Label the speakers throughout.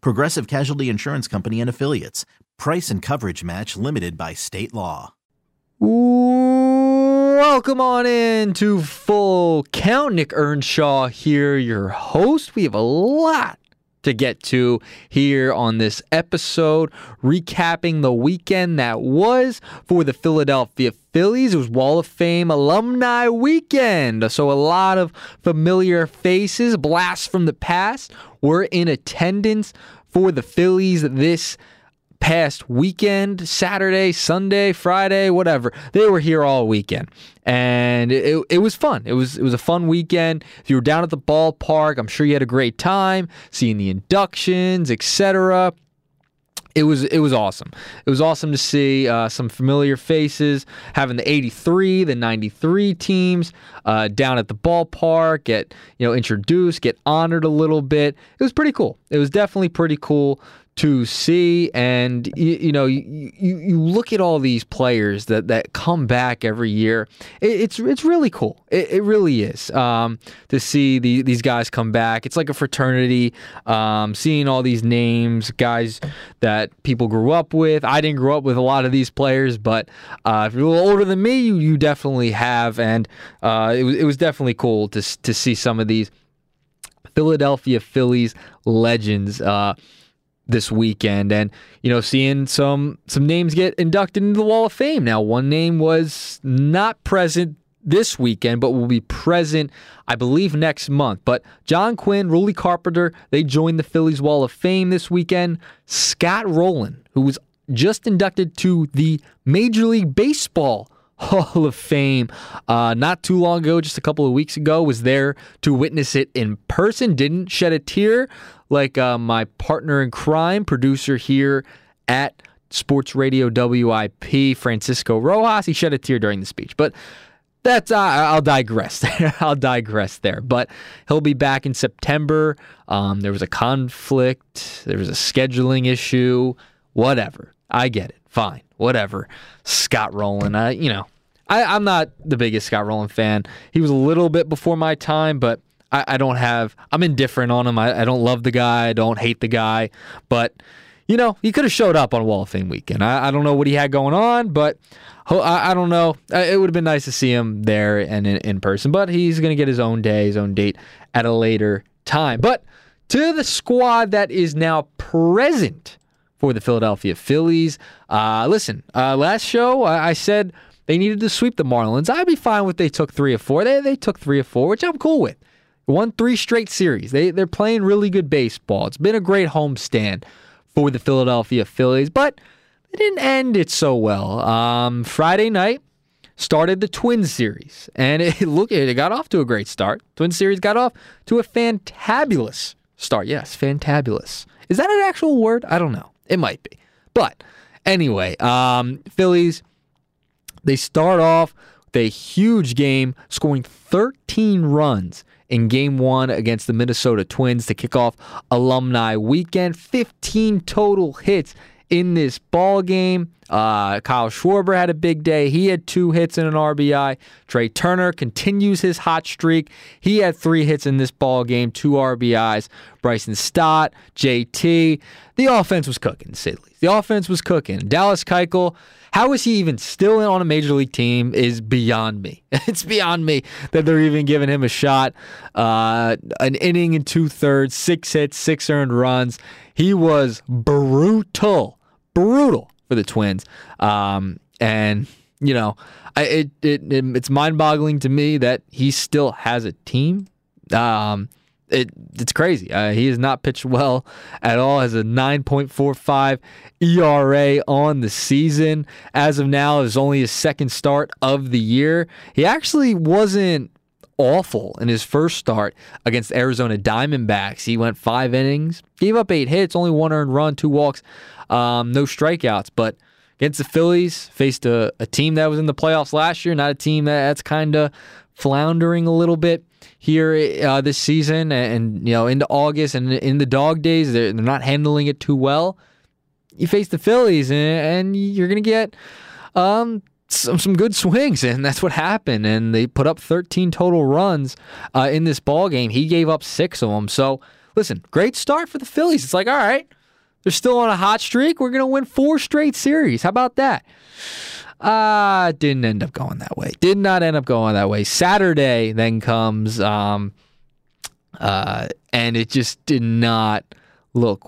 Speaker 1: Progressive Casualty Insurance Company and Affiliates. Price and coverage match limited by state law.
Speaker 2: Welcome on in to Full Count. Nick Earnshaw here, your host. We have a lot to get to here on this episode, recapping the weekend that was for the Philadelphia Phillies. It was Wall of Fame alumni weekend. So a lot of familiar faces, blasts from the past, were in attendance for the Phillies this past weekend, Saturday, Sunday, Friday, whatever. They were here all weekend. And it, it was fun. It was it was a fun weekend. If you were down at the ballpark, I'm sure you had a great time seeing the inductions, etc. It was it was awesome. It was awesome to see uh, some familiar faces, having the '83, the '93 teams uh, down at the ballpark, get you know introduced, get honored a little bit. It was pretty cool. It was definitely pretty cool to see and you, you know you, you, look at all these players that, that come back every year it, it's it's really cool. It, it really is um, to see the, these guys come back. It's like a fraternity um, seeing all these names guys that people grew up with. I didn't grow up with a lot of these players but uh, if you're a little older than me you, you definitely have. And uh, it, was, it was definitely cool to, to see some of these Philadelphia Phillies legends uh, this weekend and you know seeing some some names get inducted into the Wall of Fame. Now one name was not present this weekend but will be present I believe next month. But John Quinn, Ruly Carpenter, they joined the Phillies Wall of Fame this weekend. Scott Rolen, who was just inducted to the Major League Baseball Hall of Fame uh, not too long ago, just a couple of weeks ago, was there to witness it in person. Didn't shed a tear like uh, my partner in crime, producer here at Sports Radio WIP, Francisco Rojas. He shed a tear during the speech, but that's uh, I'll digress. I'll digress there. But he'll be back in September. Um, there was a conflict. There was a scheduling issue. Whatever. I get it. Fine. Whatever. Scott Rolen. I, you know, I, I'm not the biggest Scott Rolen fan. He was a little bit before my time, but I, I don't have. I'm indifferent on him. I, I don't love the guy. I don't hate the guy. But you know, he could have showed up on Wall of Fame weekend. I, I don't know what he had going on, but I, I don't know. It would have been nice to see him there and in, in person. But he's going to get his own day, his own date at a later time. But to the squad that is now present for the Philadelphia Phillies. Uh, listen, uh, last show I, I said they needed to sweep the Marlins. I'd be fine with they took three or four. They they took three or four, which I'm cool with. Won three straight series. They they're playing really good baseball. It's been a great homestand for the Philadelphia Phillies, but they didn't end it so well. Um, Friday night started the Twin series, and it look it got off to a great start. Twin series got off to a fantabulous start. Yes, fantabulous. Is that an actual word? I don't know. It might be, but anyway, um, Phillies they start off with a huge game, scoring 13 runs in game one against the Minnesota Twins to kick off alumni weekend. 15 total hits in this ball game. Uh, Kyle Schwarber had a big day. He had two hits and an RBI. Trea Turner continues his hot streak. He had three hits in this ball game, two RBIs. Bryson Stott, JT. The offense was cooking, Sidley. The offense was cooking. Dallas Keuchel how is he even still on a major league team is beyond me. It's beyond me that they're even giving him a shot. Uh, an inning and two thirds, six hits, six earned runs. He was brutal, brutal for the Twins. Um, and you know, I, it, it, it it's mind boggling to me that he still has a team. Um, it it's crazy. Uh, he has not pitched well at all. Has a 9.45 ERA on the season as of now. Is only his second start of the year. He actually wasn't awful in his first start against Arizona Diamondbacks. He went five innings, gave up eight hits, only one earned run, two walks, um, no strikeouts, but. Against the Phillies, faced a, a team that was in the playoffs last year, not a team that, that's kind of floundering a little bit here uh, this season and, you know into August and in the dog days they're, they're not handling it too well. You face the Phillies and, and you're gonna get um, some some good swings and that's what happened and they put up 13 total runs uh, in this ball game. He gave up six of them. So listen, great start for the Phillies. It's like all right, they're still on a hot streak. We're gonna win four straight series. How about that? Uh, didn't end up going that way. Did not end up going that way. Saturday then comes, um, uh, and it just did not look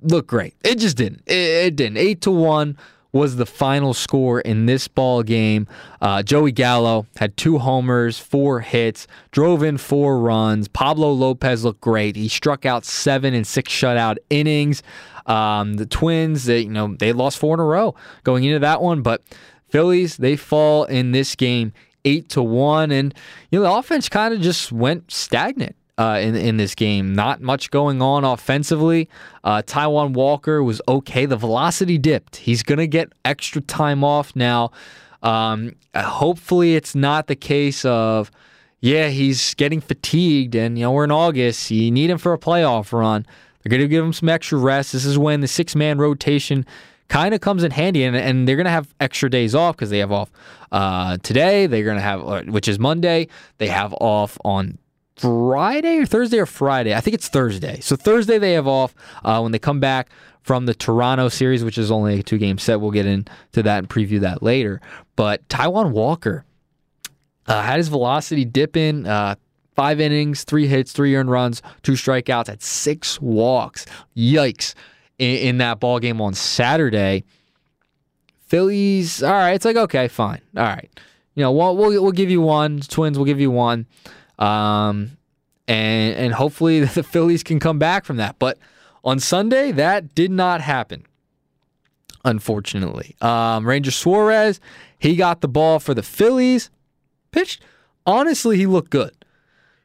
Speaker 2: look great. It just didn't. It, it didn't. Eight to one was the final score in this ball game. Uh, Joey Gallo had two homers, four hits, drove in four runs. Pablo Lopez looked great. He struck out seven and six shutout innings. Um, the Twins, they you know they lost four in a row going into that one, but Phillies, they fall in this game eight to one, and you know the offense kind of just went stagnant. Uh, in in this game, not much going on offensively. Uh, Taijuan Walker was okay. The velocity dipped. He's gonna get extra time off now. Um, hopefully, it's not the case of yeah he's getting fatigued, and you know we're in August. You need him for a playoff run. They're gonna give him some extra rest. This is when the six man rotation kind of comes in handy, and, and they're going to have extra days off because they have off uh, today. They're going to have, uh, which is Monday. They have off on Friday or Thursday or Friday. I think it's Thursday. So Thursday they have off uh, when they come back from the Toronto series, which is only a two game set. We'll get into that and preview that later. But Taijuan Walker uh, had his velocity dip in. Uh, five innings, three hits, three earned runs, two strikeouts, at six walks. Yikes! in, in that ball game on Saturday. Phillies, all right, it's like okay, fine, all right. You know, we'll we'll, we'll give you one. Twins, we'll give you one, um, and and hopefully the Phillies can come back from that. But on Sunday, that did not happen. Unfortunately, um, Ranger Suarez, he got the ball for the Phillies. Pitched, honestly, he looked good.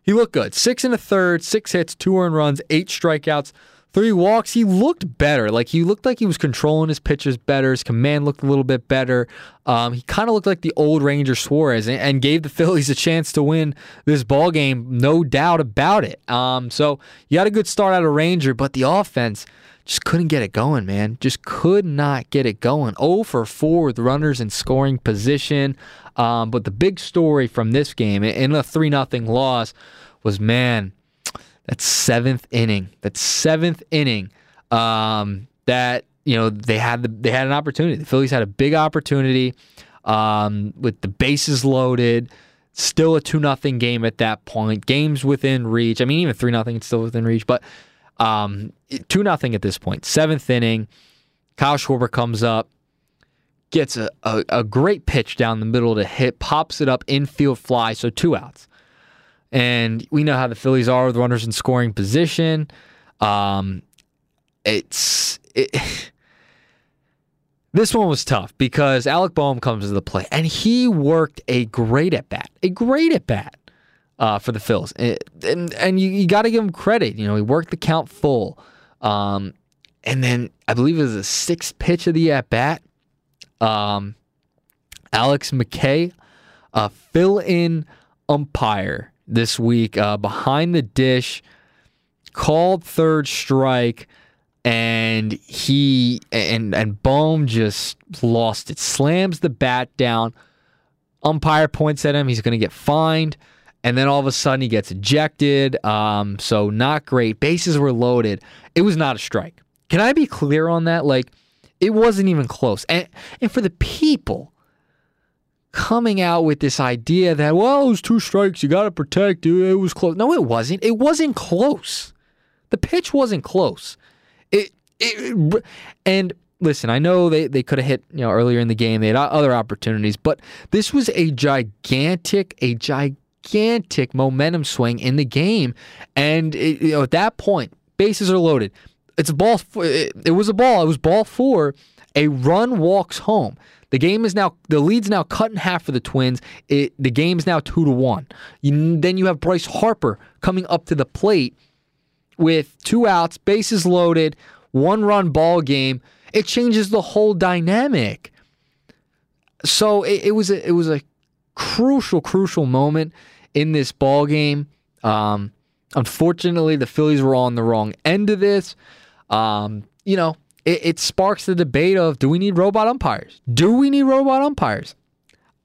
Speaker 2: He looked good. Six and a third, six hits, two earned runs, eight strikeouts three walks. He looked better. Like he looked like he was controlling his pitches better. His command looked a little bit better. Um, he kind of looked like the old Ranger Suarez and, and, gave the Phillies a chance to win this ball game, no doubt about it. Um, so you got a good start out of Ranger, but the offense just couldn't get it going, man. Just could not get it going. 0 for 4 with runners in scoring position. Um, but the big story from this game in a 3 0 loss was man, that seventh inning, that seventh inning, um, that you know they had the, they had an opportunity. The Phillies had a big opportunity um, with the bases loaded. Still a two nothing game at that point. Games within reach. I mean, even three nothing, it's still within reach. But um, two nothing at this point. Seventh inning. Kyle Schwarber comes up, gets a, a, a great pitch down the middle to hit, pops it up infield fly. So two outs. And we know how the Phillies are with runners in scoring position. Um, it's it, this one was tough because Alec Bohm comes to the play and he worked a great at bat, a great at bat uh, for the Phils, and and, and you, you got to give him credit. You know, he worked the count full, um, and then I believe it was the sixth pitch of the at bat. Um, Alex MacKay, a fill in umpire this week uh, behind the dish, called third strike, and he and and Bohm just lost it. Slams the bat down. Umpire points at him. He's going to get fined. And then all of a sudden he gets ejected. Um, so not great. Bases were loaded. It was not a strike. Can I be clear on that? Like, it wasn't even close. And and for the people coming out with this idea that, well, it was two strikes, you got to protect, it was close. No, it wasn't. It wasn't close. The pitch wasn't close. It, it and listen, I know they, they could have hit you know earlier in the game. They had other opportunities, but this was a gigantic, a gigantic momentum swing in the game, and it, you know at that point, bases are loaded. It's a ball. It, it was a ball. It was ball four. A run walks home. The game is now the lead's now cut in half for the Twins. It, the game's now two to one. You, then you have Bryce Harper coming up to the plate with two outs, bases loaded, one run ball game. It changes the whole dynamic. So it, it was a, it was a crucial crucial moment in this ball game. Um, unfortunately, the Phillies were on the wrong end of this. Um, you know, it, it sparks the debate of do we need robot umpires? Do we need robot umpires?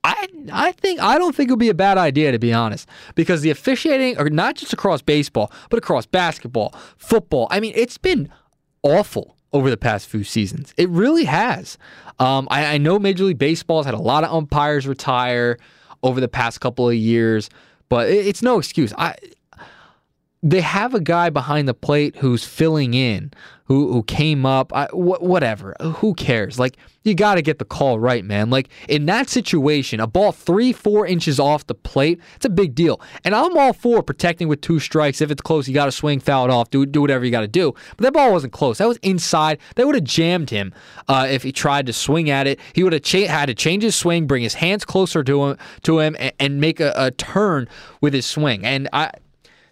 Speaker 2: I I think I don't think it would be a bad idea to be honest, because the officiating, or not just across baseball, but across basketball, football. I mean, it's been awful over the past few seasons. It really has. Um, I, I know Major League Baseball's had a lot of umpires retire over the past couple of years, but it, it's no excuse. I they have a guy behind the plate who's filling in, who who came up, I, wh- whatever. Who cares? Like you got to get the call right, man. Like in that situation, a ball three, four inches off the plate, it's a big deal. And I'm all for protecting with two strikes. If it's close, you got to swing, foul it off, do do whatever you got to do. But that ball wasn't close. That was inside. They would have jammed him uh, if he tried to swing at it. He would have cha- had to change his swing, bring his hands closer to him, to him, and, and make a, a turn with his swing. And I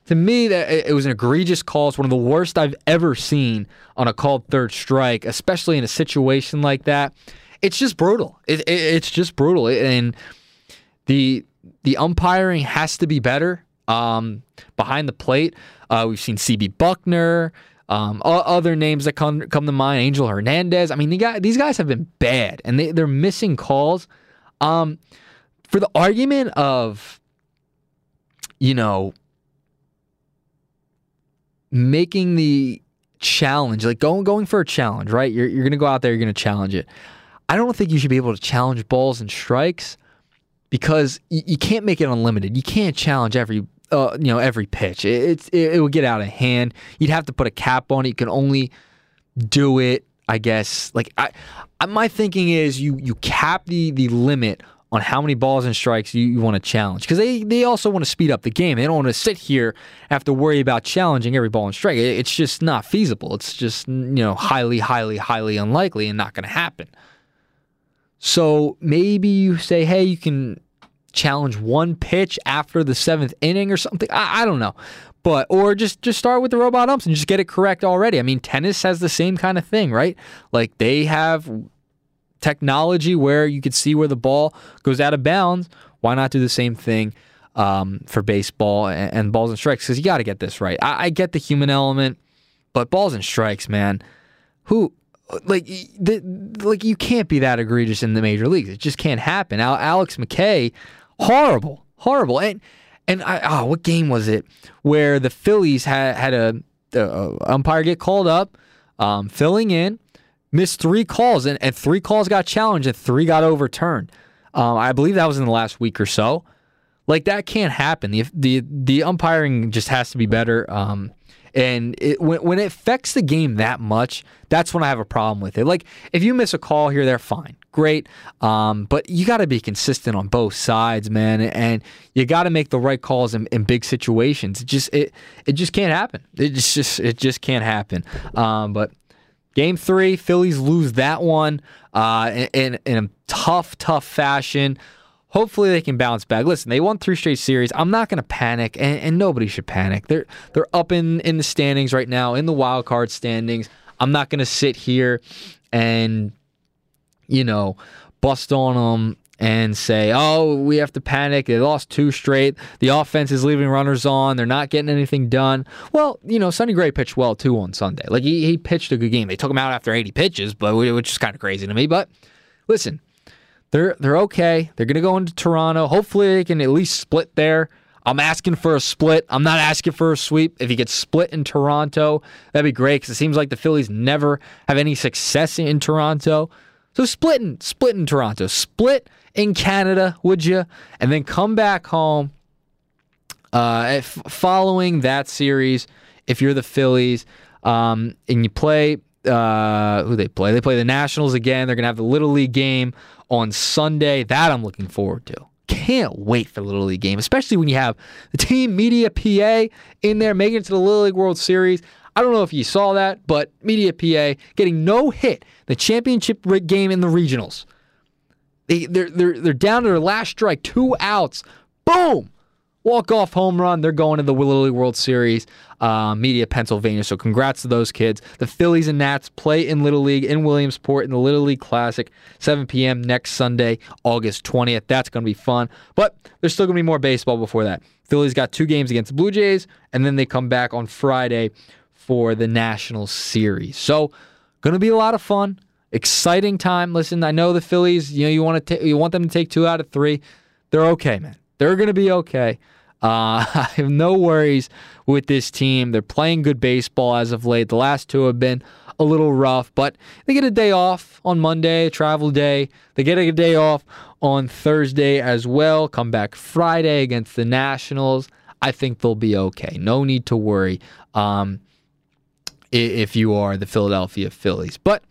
Speaker 2: to me that it was an egregious call. It's one of the worst I've ever seen on a called third strike, especially in a situation like that. It's just brutal. It, it, it's just brutal, and the the umpiring has to be better um, behind the plate. Uh, we've seen CB Bucknor, Um, other names that come come to mind, Angel Hernandez. I mean, the guy, these guys have been bad, and they, they're missing calls. Um, for the argument of, you know, making the challenge, like going going for a challenge, right? You're you're gonna go out there, you're gonna challenge it. I don't think you should be able to challenge balls and strikes because you, you can't make it unlimited. You can't challenge every uh, you know every pitch. It, it's it, it would get out of hand. You'd have to put a cap on it. You can only do it, I guess. Like I, I my thinking is you you cap the the limit on how many balls and strikes you, you want to challenge because they, they also want to speed up the game. They don't want to sit here have to worry about challenging every ball and strike. It, it's just not feasible. It's just you know highly, highly, highly unlikely and not going to happen. So maybe you say, hey, you can challenge one pitch after the seventh inning or something. I, I don't know. But or just just start with the robot umps and just get it correct already. I mean, tennis has the same kind of thing, right? Like they have technology where you could see where the ball goes out of bounds, why not do the same thing um, for baseball and, and, balls and strikes? Because you got to get this right. I, I, get the human element, but balls and strikes, man, who like the, like you can't be that egregious in the major leagues. It just can't happen. Al, Alex MacKay, horrible, horrible, and and I oh, what game was it where the Phillies had had a, a umpire get called up, um, filling in missed three calls, and, and three calls got challenged, and three got overturned. Um, I believe that was in the last week or so. Like that can't happen. The the the umpiring just has to be better. Um, and it, when when it affects the game that much, that's when I have a problem with it. Like if you miss a call here, they're fine, great. Um, but you got to be consistent on both sides, man, and you got to make the right calls in, in, big situations. It just it it just can't happen. It just it just can't happen. Um, but Game three, Phillies lose that one uh, in, in a tough, tough fashion. Hopefully they can bounce back. Listen, they won three straight series. I'm not going to panic, and, and, nobody should panic. They're they're up in in the standings right now, in the wild card standings. I'm not going to sit here and you know bust on them and say, oh, we have to panic. They lost two straight. The offense is leaving runners on. They're not getting anything done. Well, you know, Sonny Gray pitched well too on Sunday. Like he, he pitched a good game. They took him out after 80 pitches, but which is kind of crazy to me. But listen, they're they're okay. They're gonna go into Toronto. Hopefully they can at least split there. I'm asking for a split. I'm not asking for a sweep. If you get split in Toronto, that'd be great because it seems like the Phillies never have any success in Toronto. So split in, split in Toronto. Split in Canada, would you? And then come back home. Uh, if, following that series, if you're the Phillies um, and you play uh, who they play. They play the Nationals again. They're gonna have the Little League game on Sunday. That I'm looking forward to. Can't wait for the Little League game, especially when you have the team Media PA in there making it to the Little League World Series. I don't know if you saw that, but Media PA getting no hit the championship game in the regionals. They they're they're they're down to their last strike, two outs. Boom! Walk off home run. They're going to the Little World Series, uh, Media, Pennsylvania. So congrats to those kids. The Phillies and Nats play in Little League in Williamsport in the Little League Classic, 7 p.m. next Sunday, August 20th. That's going to be fun. But there's still going to be more baseball before that. Phillies got two games against the Blue Jays, and then they come back on Friday for the National Series. So going to be a lot of fun. Exciting time. Listen, I know the Phillies. You know you want to you want them to take two out of three. They're okay, man. They're going to be okay. Uh, I have no worries with this team. They're playing good baseball as of late. The last two have been a little rough, but they get a day off on Monday, travel day. They get a day off on Thursday as well. Come back Friday against the Nationals. I think they'll be okay. No need to worry um, if you are the Philadelphia Phillies. But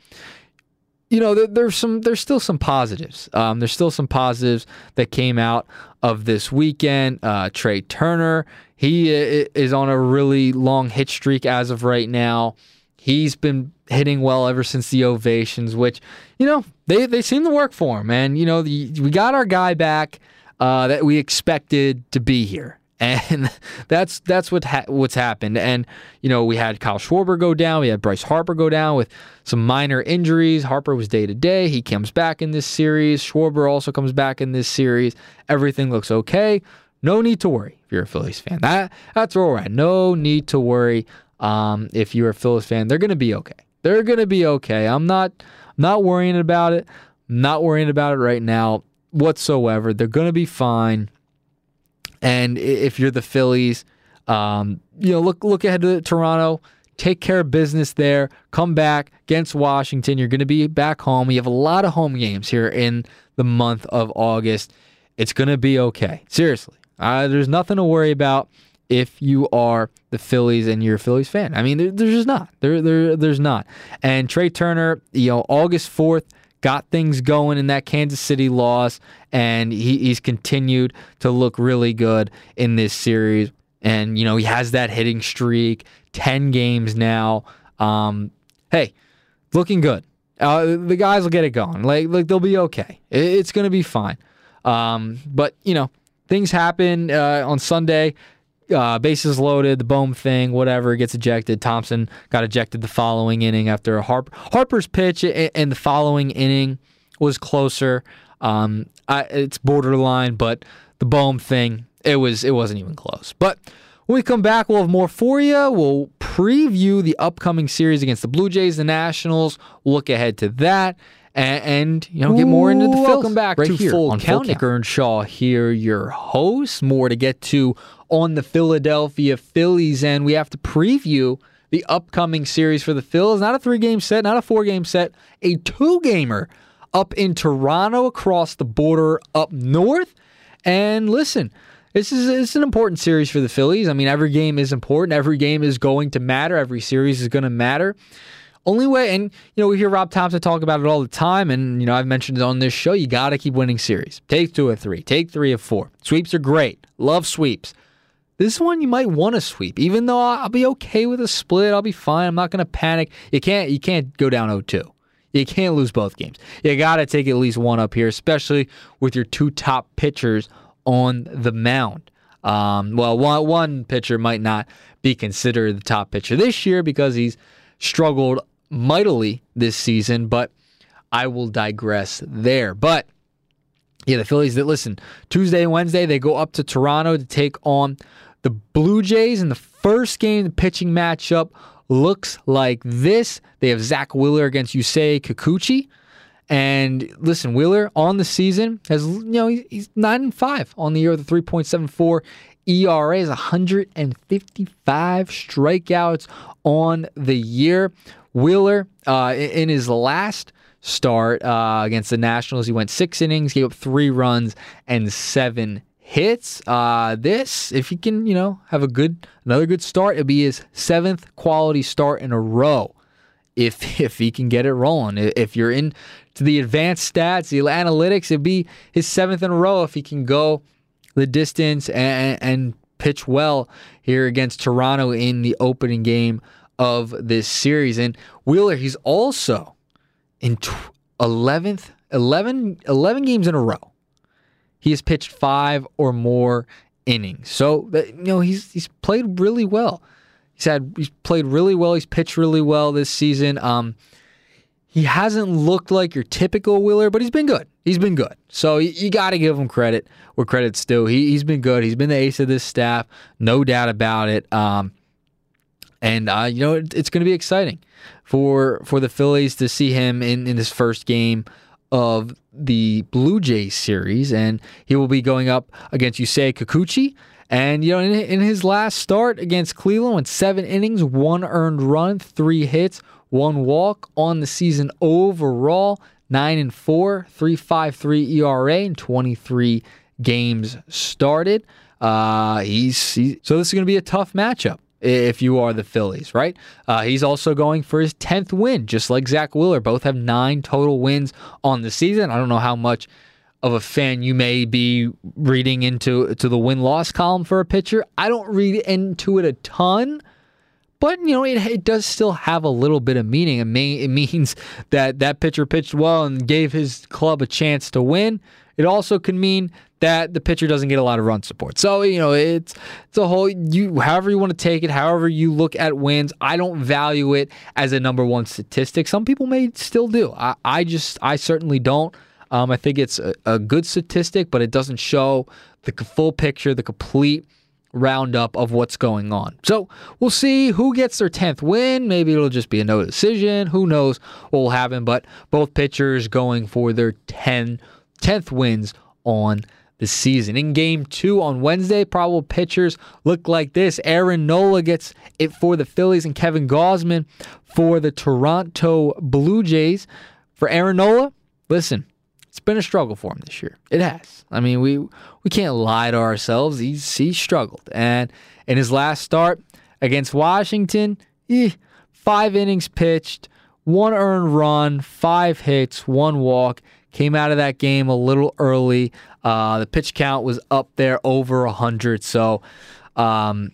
Speaker 2: you know, there, there's some, there's still some positives. Um, there's still some positives that came out of this weekend. Uh, Trea Turner, he is on a really long hit streak as of right now. He's been hitting well ever since the ovations, which you know they they seem to work for him. And you know, the, we got our guy back uh, that we expected to be here and that's that's what ha- what's happened. And you know, we had Kyle Schwarber go down, we had Bryce Harper go down with some minor injuries. Harper was day to day. He comes back in this series. Schwarber also comes back in this series. Everything looks okay. No need to worry if you're a Phillies fan. That that's we're at. No need to worry. Um, if you're a Phillies fan, they're gonna be okay. They're gonna be okay. I'm not not worrying about it. Not worrying about it right now whatsoever. They're gonna be fine. And if you're the Phillies, um, you know, look look ahead to Toronto. Take care of business there. Come back against Washington. You're going to be back home. You have a lot of home games here in the month of August. It's going to be okay. Seriously, uh, there's nothing to worry about if you are the Phillies and you're a Phillies fan. I mean, there, there's just not. There, there, there's not. And Trea Turner, you know, August 4th, got things going in that Kansas City loss, and he, he's continued to look really good in this series. And, you know, he has that hitting streak, 10 games now. Um, hey, looking good. Uh, the guys will get it going. Like, like they'll be okay. It, it's going to be fine. Um, but, you know, things happen uh, on Sunday uh, bases loaded, the Bohm thing, whatever, gets ejected. Thomson got ejected the following inning after Harper, Harper's pitch in the following inning was closer. Um, I, it's borderline, but the Bohm thing, it was it wasn't even close. But when we come back, we'll have more for you. We'll preview the upcoming series against the Blue Jays, the Nationals. We'll look ahead to that and, and you know get more into the film. Welcome back
Speaker 3: right
Speaker 2: to
Speaker 3: here
Speaker 2: Full
Speaker 3: on
Speaker 2: Count.
Speaker 3: Full
Speaker 2: Nick Earnshaw here, your host. More to get to on the Philadelphia Phillies, and we have to preview the upcoming series for the Phillies. Not a three-game set, not a four-game set, a two-gamer up in Toronto, across the border up north. And listen. This is it's an important series for the Phillies. I mean, every game is important. Every game is going to matter. Every series is going to matter. Only way, and you know, we hear Rob Thomson talk about it all the time, and you know, I've mentioned it on this show. You got to keep winning series. Take two of three. Take three of four. Sweeps are great. Love sweeps. This one you might want to sweep, even though I'll be okay with a split. I'll be fine. I'm not going to panic. You can't. You can't go down 0-2. You can't lose both games. You got to take at least one up here, especially with your two top pitchers on the mound. Um, well, one, one pitcher might not be considered the top pitcher this year because he's struggled mightily this season, but I will digress there. But yeah, the Phillies that listen, Tuesday and Wednesday, they go up to Toronto to take on the Blue Jays in the first game, the pitching matchup looks like this. They have Zack Wheeler against Yusei Kikuchi. And listen, Wheeler on the season has, you know, he's 9 and 5 on the year with a 3.74 ERA, is 155 strikeouts on the year. Wheeler, uh, in his last start uh, against the Nationals, he went six innings, gave up three runs and seven hits. Uh, this, if he can, you know, have a good another good start, it'll be his seventh quality start in a row if if he can get it rolling. If you're in to the advanced stats, the analytics, it'd be his seventh in a row if he can go the distance and, and pitch well here against Toronto in the opening game of this series. And Wheeler, he's also in 11th, 11, 11 games in a row. He has pitched five or more innings. So, you know, he's he's played really well. He's had he's played really well. He's pitched really well this season. Um, he hasn't looked like your typical Wheeler, but he's been good. He's been good. So you, you got to give him credit where credit's due. He, he's been good. He's been the ace of this staff, no doubt about it. Um, and uh, you know it, it's going to be exciting for for the Phillies to see him in in his first game of the Blue Jays series, and he will be going up against Yusei Kikuchi. And you know, in, in his last start against Cleveland, went seven innings, one earned run, three hits, one walk on the season overall. Nine and four, three five three ERA, and twenty three games started. Uh, he's he, so this is going to be a tough matchup if you are the Phillies, right? Uh, he's also going for his 10th win, just like Zack Wheeler. Both have nine total wins on the season. I don't know how much of a fan you may be reading into to the win loss column for a pitcher. I don't read into it a ton. But you know it, it does still have a little bit of meaning. It, may, it means that that pitcher pitched well and gave his club a chance to win. It also can mean that the pitcher doesn't get a lot of run support. So, you know, it's it's a whole you however you want to take it, however you look at wins. I don't value it as a number one statistic. Some people may still do. I, I just I certainly don't. Um, I think it's a, a good statistic, but it doesn't show the full picture, the complete roundup of what's going on. So we'll see who gets their 10th win. Maybe it'll just be a no decision. Who knows what will happen, but both pitchers going for their 10, 10th wins on the season. In game two on Wednesday, probable pitchers look like this. Aaron Nola gets it for the Phillies and Kevin Gausman for the Toronto Blue Jays. For Aaron Nola, listen, it's been a struggle for him this year. It has. I mean, we we can't lie to ourselves. He's he struggled. And in his last start against Washington, eh, five innings pitched, one earned run, five hits, one walk. Came out of that game a little early. Uh, the pitch count was up there over 100. So, um,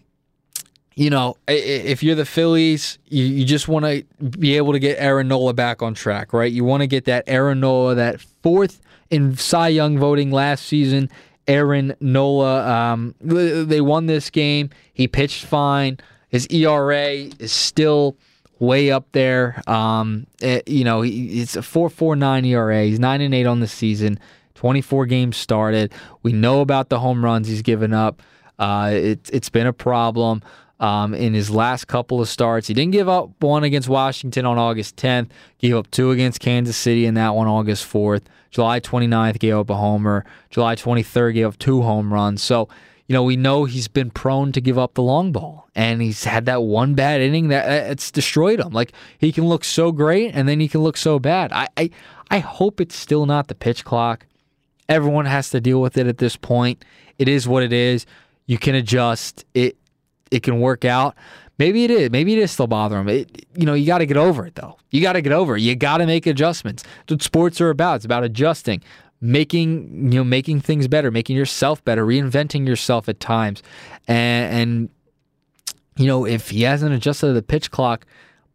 Speaker 2: you know, if you're the Phillies, you, you just want to be able to get Aaron Nola back on track, right? You want to get that Aaron Nola, that fourth in Cy Young voting last season. Aaron Nola, um, they won this game. He pitched fine. His ERA is still way up there. Um, it, you know, it's a 4.49 ERA. He's nine and eight on the season. 24 games started. We know about the home runs he's given up. Uh, it, it's been a problem um, in his last couple of starts. He didn't give up one against Washington on August 10th, gave up two against Kansas City in that one August 4th. July 29th, gave up a homer. July 23rd, gave up two home runs. So, you know, we know he's been prone to give up the long ball, and he's had that one bad inning that uh, it's destroyed him. Like he can look so great, and then he can look so bad. I, I, I hope it's still not the pitch clock. Everyone has to deal with it at this point. It is what it is. You can adjust. It, it can work out. Maybe it is. Maybe it is still bothering him. It, you know, you got to get over it though. You got to get over it. You got to make adjustments. That's what sports are about. It's about adjusting making you know making things better, making yourself better, reinventing yourself at times, and, and you know if he hasn't adjusted the pitch clock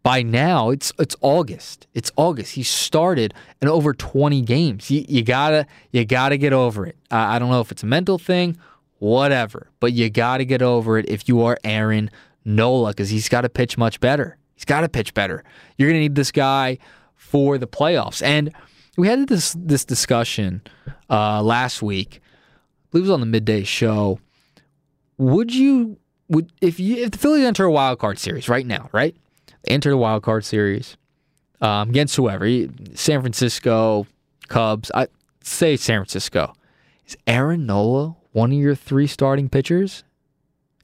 Speaker 2: by now, it's it's August. It's August. He started in over 20 games. You, you gotta you gotta get over it. I don't know if it's a mental thing, whatever, but you gotta get over it if you are Aaron Nola because he's got to pitch much better. He's got to pitch better. You're gonna need this guy for the playoffs and we had this this discussion uh, last week. I believe it was on the midday show. Would you would if you if the Phillies enter a wild card series right now, right? Enter the wild card series um, against whoever, San Francisco, Cubs. I say San Francisco. Is Aaron Nola one of your three starting pitchers?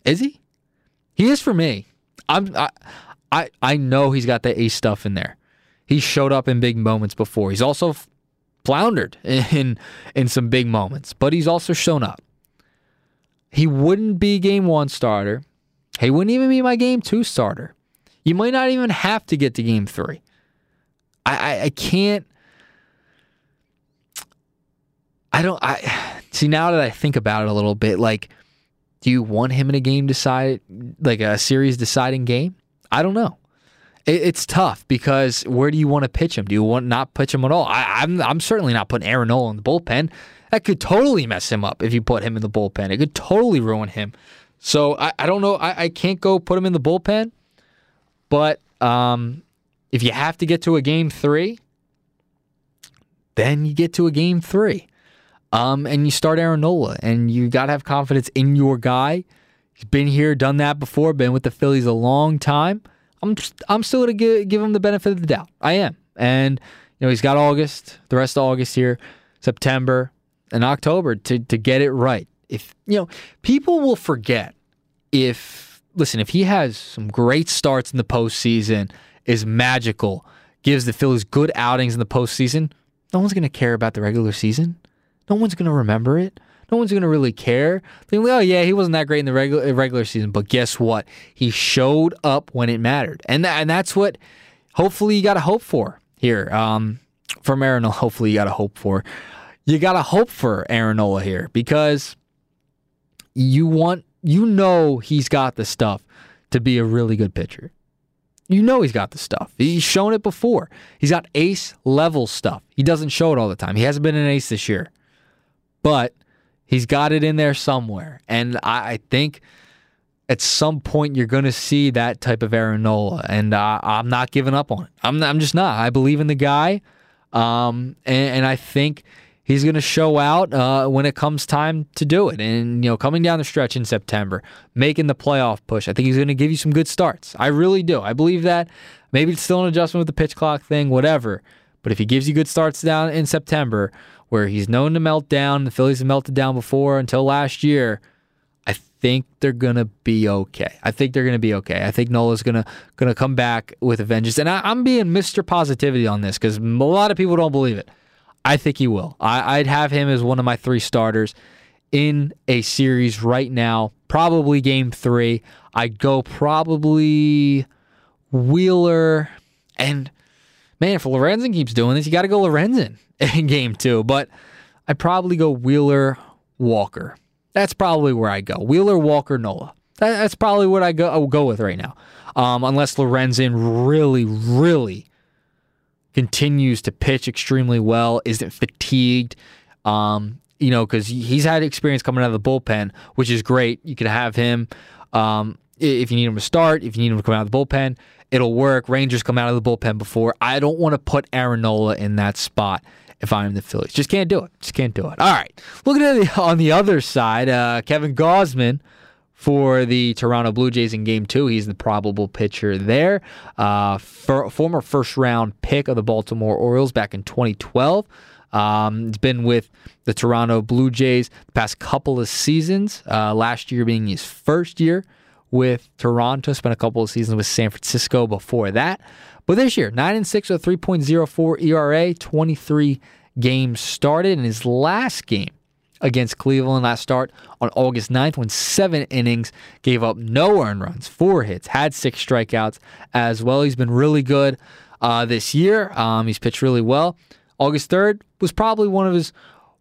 Speaker 2: Is he? He is for me. I'm I I, I know he's got the ace stuff in there. He showed up in big moments before. He's also floundered in in some big moments, but he's also shown up. He wouldn't be game 1 starter. He wouldn't even be my game 2 starter. You might not even have to get to game 3. I, I, I can't. I don't. I see now that I think about it a little bit. Like, do you want him in a game decide, like a series deciding game? I don't know. It, it's tough because where do you want to pitch him? Do you want not pitch him at all? I, I'm I'm certainly not putting Aaron Nola in the bullpen. That could totally mess him up if you put him in the bullpen. It could totally ruin him. So I, I don't know. I, I can't go put him in the bullpen. But um, if you have to get to a game three, then you get to a game three. Um, and you start Aaron Nola, and you got to have confidence in your guy. He's been here, done that before, been with the Phillies a long time. I'm just, I'm still to give, give him the benefit of the doubt. I am. And, you know, he's got August, the rest of August here, September, and October to, to get it right. If, you know, people will forget if, listen, if he has some great starts in the postseason, is magical, gives the Phillies good outings in the postseason, no one's to care about the regular season. No one's to remember it. No one's going to really care. Oh, yeah, he wasn't that great in the regular regular season, but guess what? He showed up when it mattered, and and that's what hopefully you got to hope for here um, from Aaron. Hopefully you got to hope for. You got to hope for Aaron Nola here because you want you know he's got the stuff to be a really good pitcher. You know he's got the stuff. He's shown it before. He's got ace level stuff. He doesn't show it all the time. He hasn't been an ace this year but he's got it in there somewhere. And I, I think at some point you're going to see that type of Aaron Nola, and uh, I'm not giving up on it. I'm, I'm just not. I believe in the guy, um, and, and I think he's going to show out uh, when it comes time to do it. And you know, coming down the stretch in September, making the playoff push, I think he's going to give you some good starts. I really do. I believe that. Maybe it's still an adjustment with the pitch clock thing, whatever. But if he gives you good starts down in September, where he's known to melt down. The Phillies have melted down before until last year. I think they're gonna be okay. I think they're gonna be okay. I think Nola's gonna gonna come back with a vengeance. And I, am being Mr. Positivity on this because a lot of people don't believe it. I think he will. I, I'd have him as one of my three starters in a series right now. Probably game three. I'd go probably Wheeler and man, if Lorenzen keeps doing this, you got to go Lorenzen in game two. But I'd probably go Wheeler Walker. That's probably where I go. Wheeler Walker Nola. That, that's probably what I go I go with right now. Um, unless Lorenzen really, really continues to pitch extremely well, isn't fatigued. Um, you know, because he's had experience coming out of the bullpen, which is great. You could have him um, if you need him to start, if you need him to come out of the bullpen, it'll work. Rangers come out of the bullpen before. I don't want to put Aaron Nola in that spot if I'm the Phillies. Just can't do it. Just can't do it. All right. Looking at the, on the other side, uh, Kevin Gausman for the Toronto Blue Jays in Game Two. He's the probable pitcher there. Uh, for, former first round pick of the Baltimore Orioles back in 2012. Um, he's been with the Toronto Blue Jays the past couple of seasons. Uh, last year being his first year with Toronto. Spent a couple of seasons with San Francisco before that. But this year, 9 and 6 with 3.04 ERA, 23 games started. In his last game against Cleveland, last start on August 9th, when seven innings, gave up no earned runs, four hits, had six strikeouts as well. He's been really good uh, this year. Um, he's pitched really well. August 3rd was probably one of his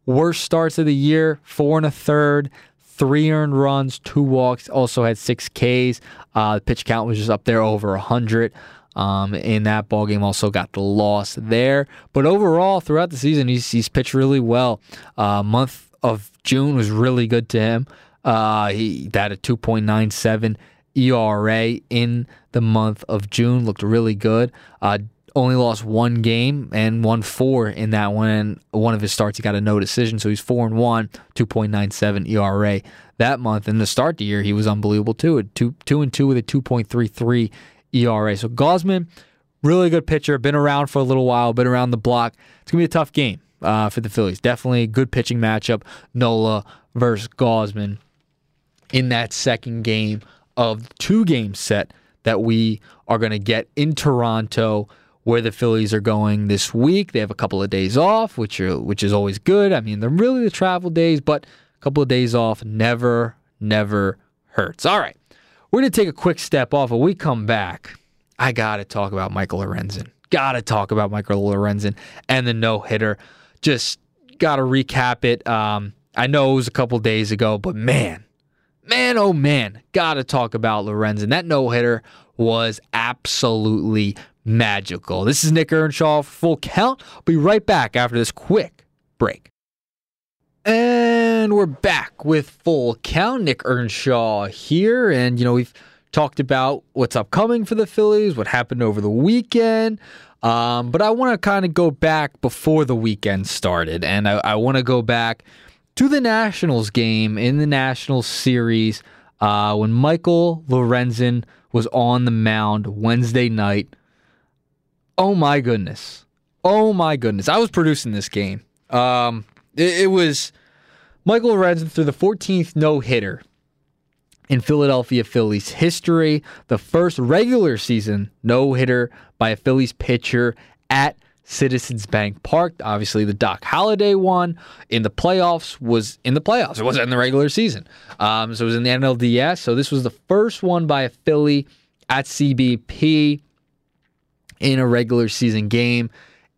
Speaker 2: worst starts of the year, four and a third, three earned runs, two walks, also had six Ks. Uh, the pitch count was just up there over 100. Um, in that ball game, also got the loss there. But overall, throughout the season, he's, he's pitched really well. Uh, month of June was really good to him. Uh, he had a 2.97 ERA in the month of June, looked really good. Uh, only lost one game and won four in that one. One of his starts, he got a no decision, so he's four and one, 2.97 ERA that month. And to start the year, he was unbelievable too, at two two and two with a 2.33 ERA. So Gausman, really good pitcher, been around for a little while, been around the block. It's gonna be a tough game uh, for the Phillies. Definitely good pitching matchup. Nola versus Gausman in that second game of the two game set that we are going to get in Toronto where the Phillies are going this week. They have a couple of days off, which are which is always good. I mean, they're really the travel days, but a couple of days off never, never hurts. All right. We're going to take a quick step off. When we come back, I got to talk about Michael Lorenzen. Got to talk about Michael Lorenzen and the no hitter. Just got to recap it. Um, I know it was a couple days ago, but man, man, oh man, got to talk about Lorenzen. That no hitter was absolutely magical. This is Nick Earnshaw, full count. I'll be right back after this quick break. And we're back with full count. Nick Earnshaw here. And, you know, we've talked about what's upcoming for the Phillies, what happened over the weekend. Um, but I want to kind of go back before the weekend started. And I, I want to go back to the Nationals game in the Nationals series uh, when Michael Lorenzen was on the mound Wednesday night. Oh my goodness. Oh my goodness. I was producing this game. Um, it, it was Michael Lorenzen threw the 14th no hitter in Philadelphia Phillies history, the first regular season no hitter by a Phillies pitcher at Citizens Bank Park. Obviously, the Doc Halladay one in the playoffs was in the playoffs. It wasn't in the regular season. Um, so it was in the NLDS. So this was the first one by a Philly at CBP in a regular season game.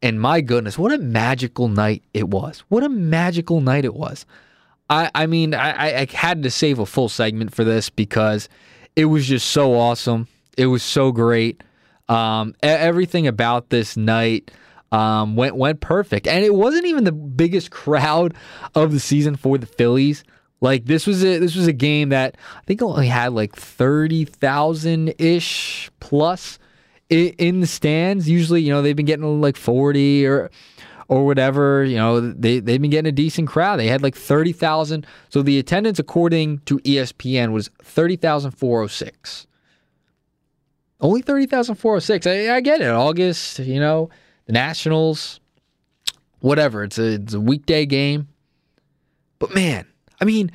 Speaker 2: And my goodness, what a magical night it was. What a magical night it was. I, I mean, I, I had to save a full segment for this because it was just so awesome. It was so great. Um, everything about this night um, went went perfect, and it wasn't even the biggest crowd of the season for the Phillies. Like this was a this was a game that I think only had like thirty thousand ish plus in the stands. Usually, you know, they've been getting like 40 or or whatever. You know, they they've been getting a decent crowd. They had like 30,000. So the attendance according to ESPN was 30,406. Only 30,406. I, I get it. August, you know, the Nationals, whatever. It's a it's a weekday game. But man, I mean,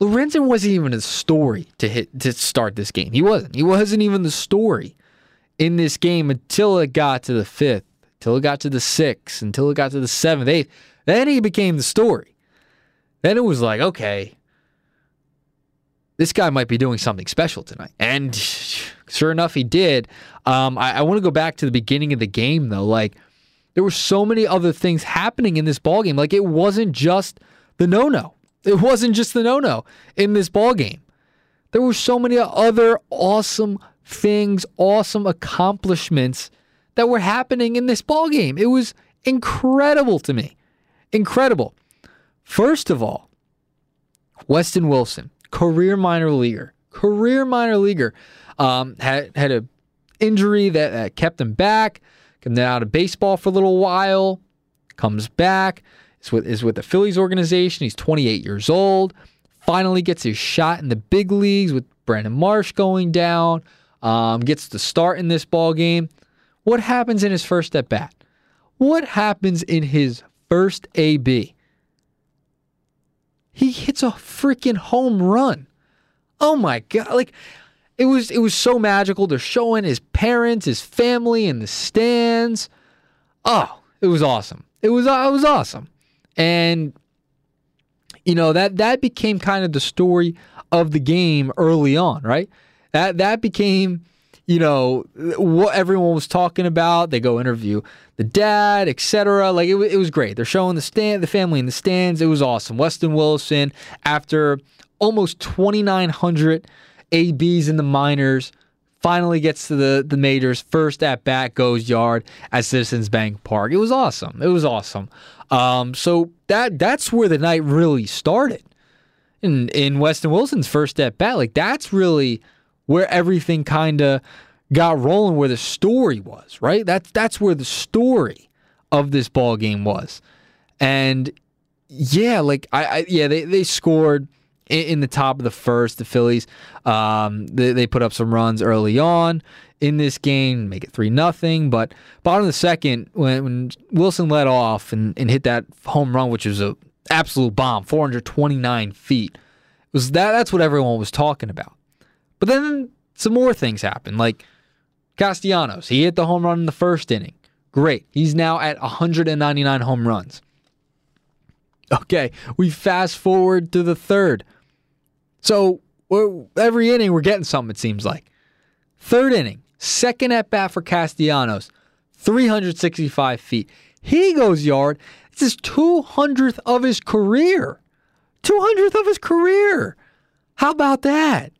Speaker 2: Lorenzen wasn't even a story to hit to start this game. He wasn't. He wasn't even the story in this game until it got to the fifth, until it got to the sixth, until it got to the seventh, eighth. Then he became the story. Then it was like, okay, this guy might be doing something special tonight. And sure enough, he did. Um, I, I want to go back to the beginning of the game, though. Like, there were so many other things happening in this ball game. Like, it wasn't just the no no. It wasn't just the no no in this ball game. There were so many other awesome things, awesome accomplishments that were happening in this ball game. It was incredible to me. Incredible. First of all, Weston Wilson, career minor leaguer, career minor leaguer, um, had had a injury that, that kept him back. Came out of baseball for a little while, comes back. Is with is with the Phillies organization. He's 28 years old. Finally gets his shot in the big leagues with Brandon Marsh going down um, gets to start in this ball game. What happens in his first at bat? What happens in his first AB? He hits a freaking home run. Oh my god! Like it was it was so magical. They're showing his parents, his family in the stands. Oh, it was awesome. It was it was awesome. And you know that that became kind of the story of the game early on, right? That that became, you know, what everyone was talking about. They go interview the dad, etc. Like it, it was great. They're showing the stand, the family in the stands. It was awesome. Weston Wilson, after almost 2,900 ABs in the minors, finally gets to the the majors. First at bat goes yard at Citizens Bank Park. It was awesome. It was awesome. Um, so that that's where the night really started. In in Weston Wilson's first at bat, like that's really where everything kind of got rolling, where the story was, right? That's that's where the story of this ball game was, and yeah, like I, I yeah, they they scored in, in, the top of the first. The Phillies, um, they, they put up some runs early on in this game, make it three nothing. But bottom of the second, when, when Wilson led off and, and hit that home run, which was a absolute bomb, 429 feet, was that that's what everyone was talking about. But then some more things happen, like Castellanos. He hit the home run in the first inning. Great. He's now at 199 home runs. Okay, we fast forward to the third. So every inning we're getting something, it seems like. Third inning, second at bat for Castellanos. 365 feet. He goes yard. It's his 200th of his career. 200th of his career. How about that?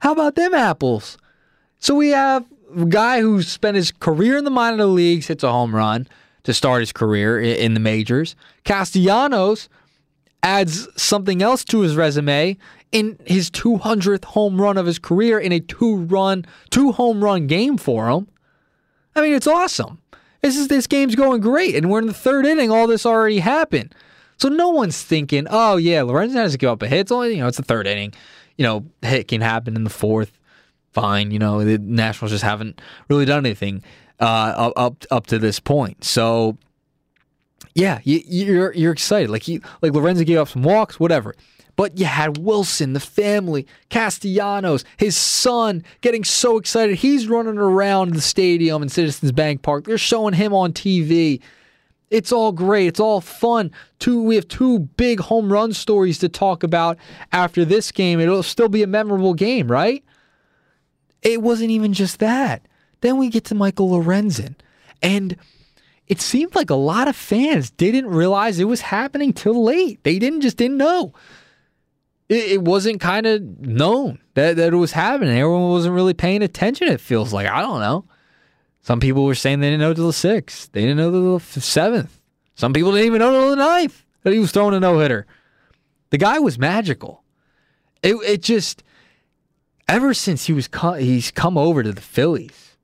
Speaker 2: How about them apples? So we have a guy who spent his career in the minor leagues, hits a home run to start his career in the majors. Castellanos adds something else to his resume in his 200th home run of his career in a two run, two home run game for him. I mean, it's awesome. This is this game's going great, and we're in the third inning. All this already happened, so no one's thinking, "Oh yeah, Lorenzen has to give up a hit." It's only you know it's the third inning. You know, hit can happen in the fourth. Fine, you know the Nationals just haven't really done anything uh, up up to this point. So yeah, you, you're you're excited. Like he like Lorenzen gave up some walks, whatever. But you had Wilson, the family, Castellanos, his son getting so excited. He's running around the stadium in Citizens Bank Park. They're showing him on TV. It's all great. It's all fun. Two, we have two big home run stories to talk about after this game. It'll still be a memorable game, right? It wasn't even just that. Then we get to Michael Lorenzen. And it seemed like a lot of fans didn't realize it was happening till late. They didn't just didn't know it, it wasn't kind of known that, that it was happening. Everyone wasn't really paying attention, it feels like. I don't know. Some people were saying they didn't know till the sixth. They didn't know till the seventh. Some people didn't even know till the ninth that he was throwing a no hitter. The guy was magical. It it just ever since he was he's come over to the Phillies,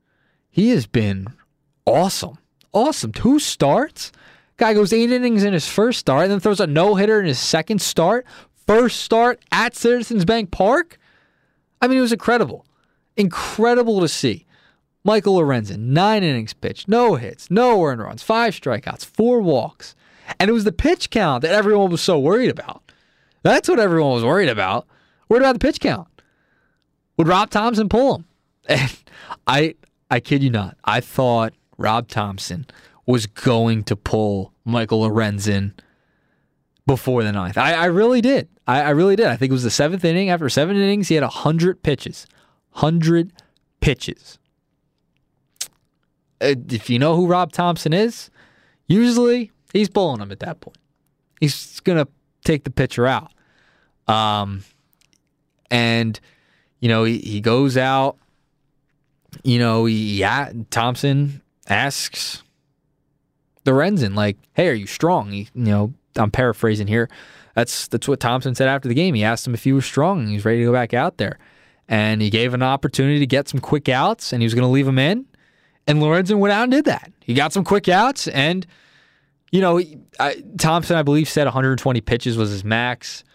Speaker 2: he has been awesome. Awesome. Two starts. Guy goes eight innings in his first start, and then throws a no hitter in his second start first start at Citizens Bank Park. I mean, it was incredible. Incredible to see. Michael Lorenzen, nine innings pitched, no hits, no earned runs, five strikeouts, four walks. And it was the pitch count that everyone was so worried about. That's what everyone was worried about. Worried about the pitch count. Would Rob Thomson pull him? And I I kid you not, I thought Rob Thomson was going to pull Michael Lorenzen before the ninth. I, I really did. I, I, really did. I think it was the seventh inning. After seven innings, he had 100 pitches. 100 pitches. Uh, if you know who Rob Thomson is, usually he's pulling him at that point. He's going to take the pitcher out. Um, and, you know, he, he goes out. You know, yeah, Thomson asks Lorenzen, like, hey, are you strong? He, you know, I'm paraphrasing here. That's that's what Thomson said after the game. He asked him if he was strong and he was ready to go back out there. And he gave an opportunity to get some quick outs and he was going to leave him in. And Lorenzen went out and did that. He got some quick outs and you know, I, Thomson, I believe, said 120 pitches was his max.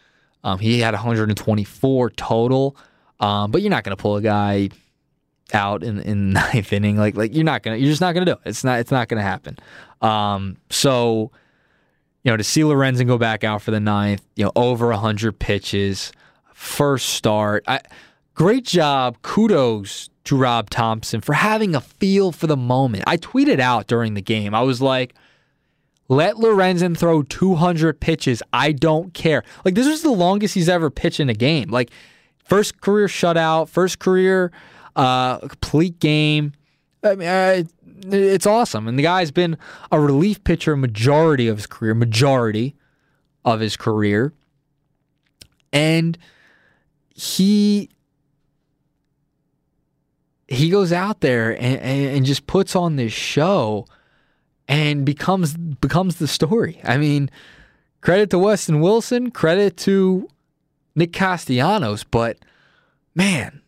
Speaker 2: Um, he had 124 total. Um, but you're not going to pull a guy out in in ninth inning like like you're not gonna you're just not gonna do it. It's not it's not gonna happen. Um, so you know, to see Lorenzen go back out for the ninth, you know, over 100 pitches, first start. I, great job. Kudos to Rob Thomson for having a feel for the moment. I tweeted out during the game. I was like, let Lorenzen throw 200 pitches. I don't care. Like, this was the longest he's ever pitched in a game. Like, first career shutout, first career uh, complete game. I mean, I, it's awesome. And the guy's been a relief pitcher majority of his career, majority of his career. And he he goes out there and, and, and just puts on this show and becomes becomes the story. I mean, credit to Weston Wilson, credit to Nick Castellanos, but man,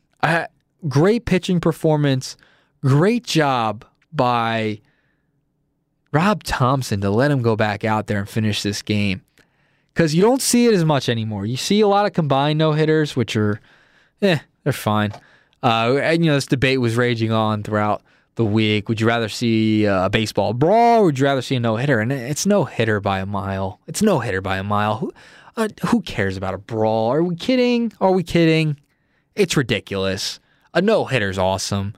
Speaker 2: great pitching performance, great job by Rob Thomson to let him go back out there and finish this game. Because you don't see it as much anymore. You see a lot of combined no hitters, which are, eh, they're fine. Uh, and, you know, this debate was raging on throughout the week. Would you rather see a baseball brawl or would you rather see a no hitter? And it's no hitter by a mile. It's no hitter by a mile. Who, uh, who cares about a brawl? Are we kidding? Are we kidding? It's ridiculous. A no hitter's awesome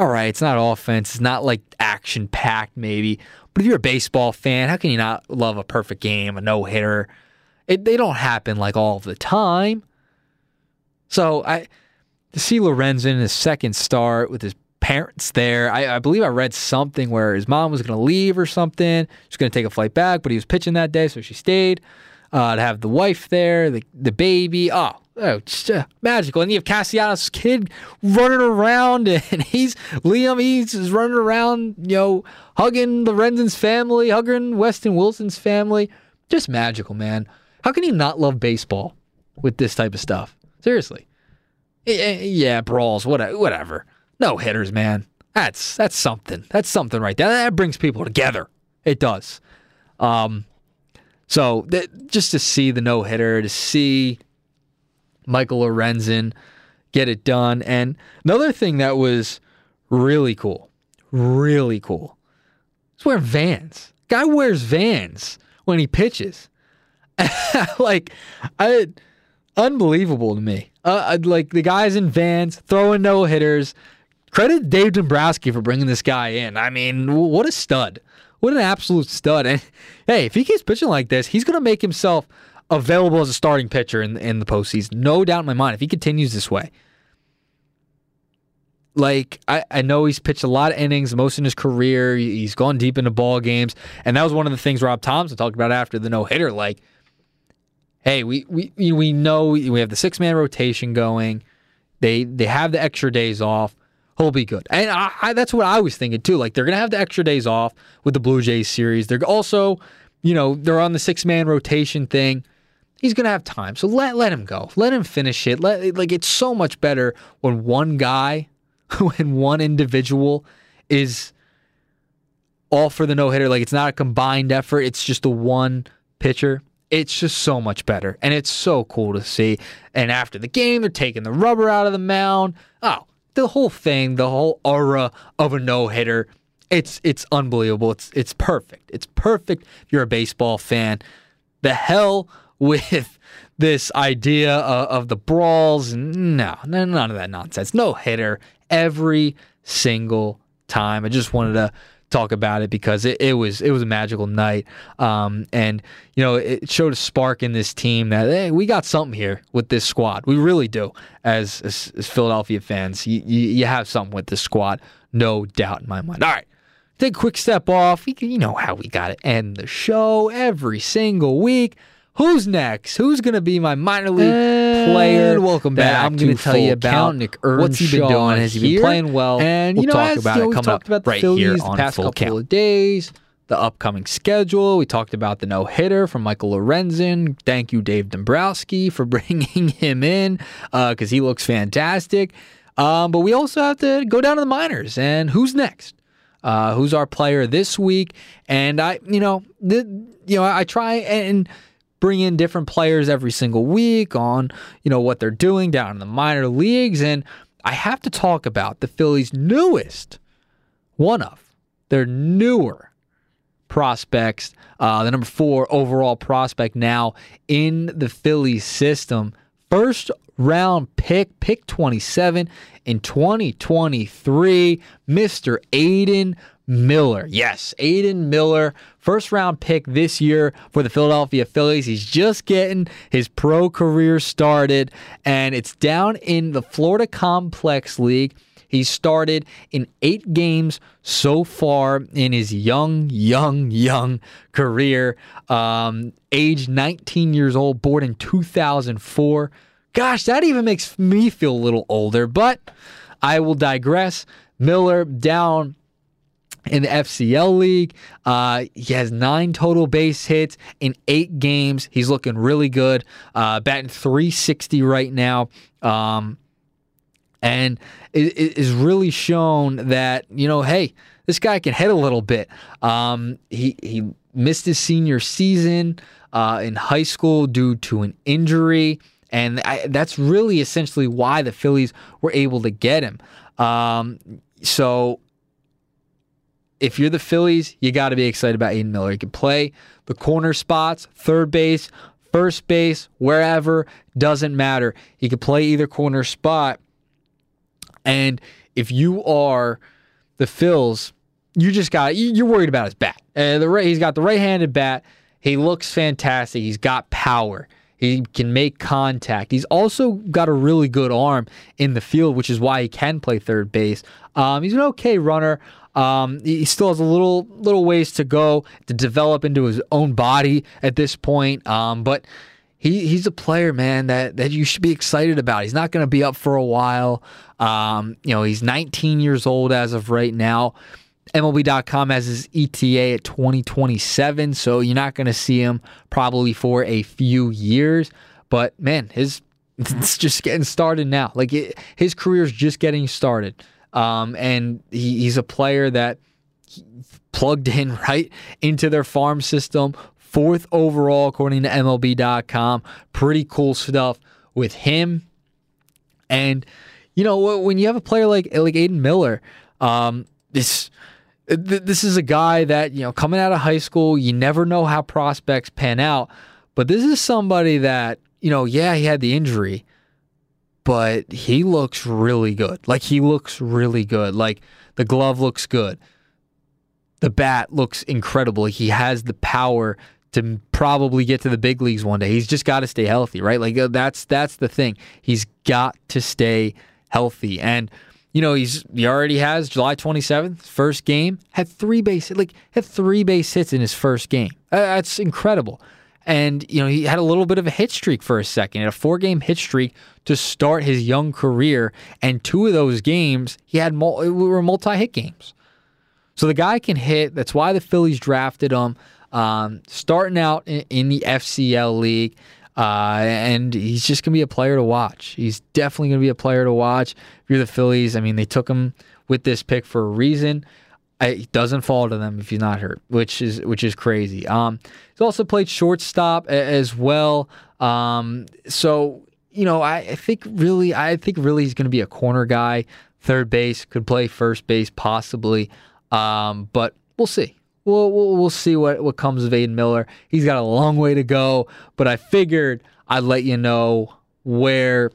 Speaker 2: all right, it's not offense, it's not like action packed maybe, but if you're a baseball fan, how can you not love a perfect game, a no hitter? They don't happen like all of the time. So I to see Lorenzen his second start with his parents there. I, I believe I read something where his mom was going to leave or something. She's going to take a flight back, but he was pitching that day, so she stayed uh, to have the wife there, the, the baby. Oh, oh uh, magical. And you have Castellanos' kid running around, and he's Liam. He's running around, you know, hugging Lorenzen's family, hugging Weston Wilson's family. Just magical, man. How can you not love baseball with this type of stuff? Seriously. Yeah, brawls, whatever. No hitters, man. That's that's something. That's something right there. That brings people together. It does. Um, so just to see the no hitter, to see Michael Lorenzen get it done, and another thing that was really cool, really cool, is wearing Vans. Guy wears Vans when he pitches. like, I unbelievable to me. Uh, like the guys in Vans throwing no hitters. Credit Dave Dombrowski for bringing this guy in. I mean, what a stud. What an absolute stud. And hey, if he keeps pitching like this, he's going to make himself available as a starting pitcher in, in the postseason. No doubt in my mind if he continues this way. Like, I, I know he's pitched a lot of innings, most in his career. He's gone deep into ball games. And that was one of the things Rob Thomson talked about after the no hitter. Like, hey, we, we, we know we have the six man rotation going. They, they have the extra days off he'll be good. And I, I, that's what I was thinking too. Like they're gonna have the extra days off with the Blue Jays series. They're also, you know, they're on the six man rotation thing. He's gonna have time, so let let him go. Let him finish it. Let like it's so much better when one guy, when one individual is all for the no hitter. Like it's not a combined effort. It's just the one pitcher. It's just so much better, and it's so cool to see. And after the game, they're taking the rubber out of the mound. Oh, the whole thing, the whole aura of a no hitter, it's it's unbelievable. It's it's perfect. It's perfect if you're a baseball fan. The hell with this idea of, of the brawls. No, no, none of that nonsense. No hitter every single time. I just wanted to talk about it because it, it was it was a magical night. Um, and you know, it showed a spark in this team that hey, we got something here with this squad. We really do. As as, as Philadelphia fans, you, you, you have something with this squad, no doubt in my mind. All right. Take a quick step off. You know how we got to end the show every single week. Who's next? Who's going to be my minor league and player?
Speaker 4: Welcome back.
Speaker 2: I'm going to tell you about
Speaker 4: Nick
Speaker 2: what's he been doing. Has he been playing well?
Speaker 4: And
Speaker 2: we'll
Speaker 4: you know,
Speaker 2: talk
Speaker 4: as,
Speaker 2: about
Speaker 4: you know,
Speaker 2: it coming
Speaker 4: talked
Speaker 2: up
Speaker 4: about the
Speaker 2: right
Speaker 4: Phillies
Speaker 2: here
Speaker 4: the
Speaker 2: on
Speaker 4: past
Speaker 2: Full
Speaker 4: couple
Speaker 2: Count.
Speaker 4: of days.
Speaker 2: The upcoming schedule. We talked about the no hitter from Michael Lorenzen. Thank you, Dave Dombrowski, for bringing him in because uh, he looks fantastic. Um, but we also have to go down to the minors and who's next? Uh, who's our player this week? And I, you know, the, you know, I try and bring in different players every single week on, you know, what they're doing down in the minor leagues. And I have to talk about the Phillies' newest, one of their newer prospects, uh, the number four overall prospect now in the Phillies system. First round pick, pick 27 in 2023, Mr. Aidan Miller. Yes, Aidan Miller, first round pick this year for the Philadelphia Phillies. He's just getting his pro career started, and it's down in the Florida Complex League. He started in eight games so far in his young, young, young career. Um, age 19 years old, born in 2004. Gosh, that even makes me feel a little older, but I will digress. Miller down in the FCL League. Uh, he has nine total base hits in eight games. He's looking really good. Uh, batting 360 right now. Um, and it is really shown that you know, hey, this guy can hit a little bit. Um, he he missed his senior season uh, in high school due to an injury, and I, that's really essentially why the Phillies were able to get him. Um, so. If you're the Phillies, you got to be excited about Aidan Miller. He can play the corner spots, third base, first base, wherever, doesn't matter. He can play either corner spot. And if you are the Phils, you just got you're worried about his bat. The he's got the right-handed bat. He looks fantastic. He's got power. He can make contact. He's also got a really good arm in the field, which is why he can play third base. Um, he's an okay runner. Um, he still has a little little ways to go to develop into his own body at this point. Um, but he he's a player, man, that that you should be excited about. He's not going to be up for a while. Um, you know, he's 19 years old as of right now. MLB.com has his ETA at 2027, so you're not going to see him probably for a few years. But man, his it's just getting started now. Like it, his is just getting started, um, and he, he's a player that plugged in right into their farm system, fourth overall according to MLB.com. Pretty cool stuff with him. And you know when you have a player like like Aidan Miller, um, this this is a guy that you know coming out of high school, you never know how prospects pan out, but this is somebody that you know, yeah, he had the injury, but he looks really good. Like he looks really good. Like the glove looks good. The bat looks incredible. He has the power to probably get to the big leagues one day. He's just got to stay healthy, right? Like uh, that's that's the thing. He's got to stay healthy. And you know, he's he already has July 27th, first game, had three base like had three base hits in his first game. Uh, that's incredible. And you know, he had a little bit of a hit streak for a second, a four-game hit streak to start his young career, and two of those games he had mul- were multi-hit games. So the guy can hit. That's why the Phillies drafted him. Um, starting out in, in, the FCL league, uh, and he's just gonna be a player to watch. He's definitely gonna be a player to watch. If you're the Phillies, I mean, they took him with this pick for a reason. It doesn't fall to them if he's not hurt, which is which is crazy. Um, he's also played shortstop as well. Um, so you know, I, I think really, I think really he's going to be a corner guy. Third base could play first base possibly, um, but we'll see we'll, we'll, we'll see what, what comes of Aidan Miller. He's got a long way to go, but I figured I'd let you know where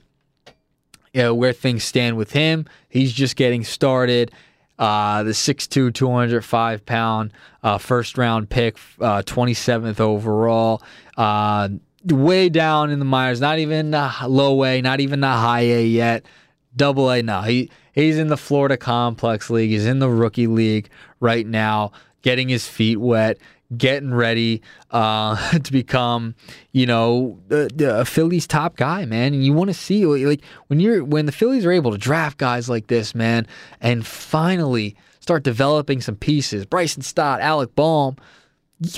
Speaker 2: you know, where things stand with him. He's just getting started. Uh, the 6'2", 205 pound uh, first round pick, uh, 27th overall. Uh, way down in the minors, not even the low A, not even the high A yet. Double A, no. He, he's in the Florida Complex League. He's in the rookie league right now getting his feet wet, getting ready uh, to become, you know, a Phillies top guy, man. And you want to see like when you're when the Phillies are able to draft guys like this, man, and finally start developing some pieces. Bryson Stott, Alec Bohm.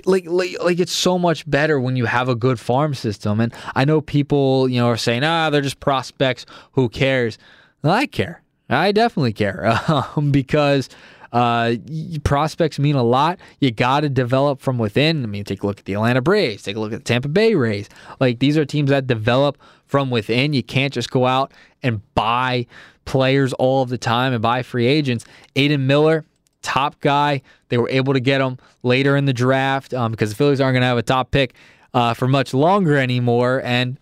Speaker 2: Like, like, like it's so much better when you have a good farm system. And I know people, you know, are saying, ah, they're just prospects. Who cares? Well, I care. I definitely care um, because uh, prospects mean a lot. You got to develop from within. I mean, take a look at the Atlanta Braves, take a look at the Tampa Bay Rays. Like these are teams that develop from within. You can't just go out and buy players all of the time and buy free agents. Aidan Miller, top guy. They were able to get him later in the draft um, because the Phillies aren't going to have a top pick uh, for much longer anymore. And,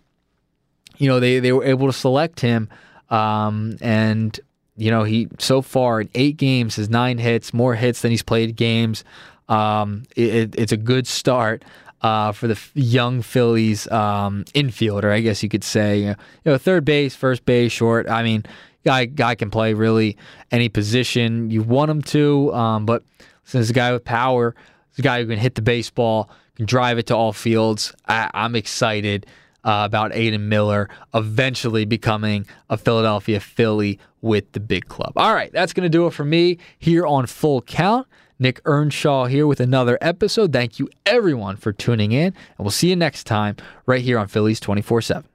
Speaker 2: you know, they, they were able to select him. Um, and you know, he so far in eight games has nine hits, more hits than he's played games. Um, it, it's a good start uh, for the young Phillies um, infielder, I guess you could say. You know, third base, first base, short. I mean, guy guy can play really any position you want him to. Um, but since a guy with power, a guy who can hit the baseball, can drive it to all fields. I, I'm excited uh, about Aidan Miller eventually becoming a Philadelphia Philly with the big club. All right, that's going to do it for me here on Full Count. Nick Earnshaw here with another episode. Thank you everyone for tuning in, and we'll see you next time right here on Phillies 24 7.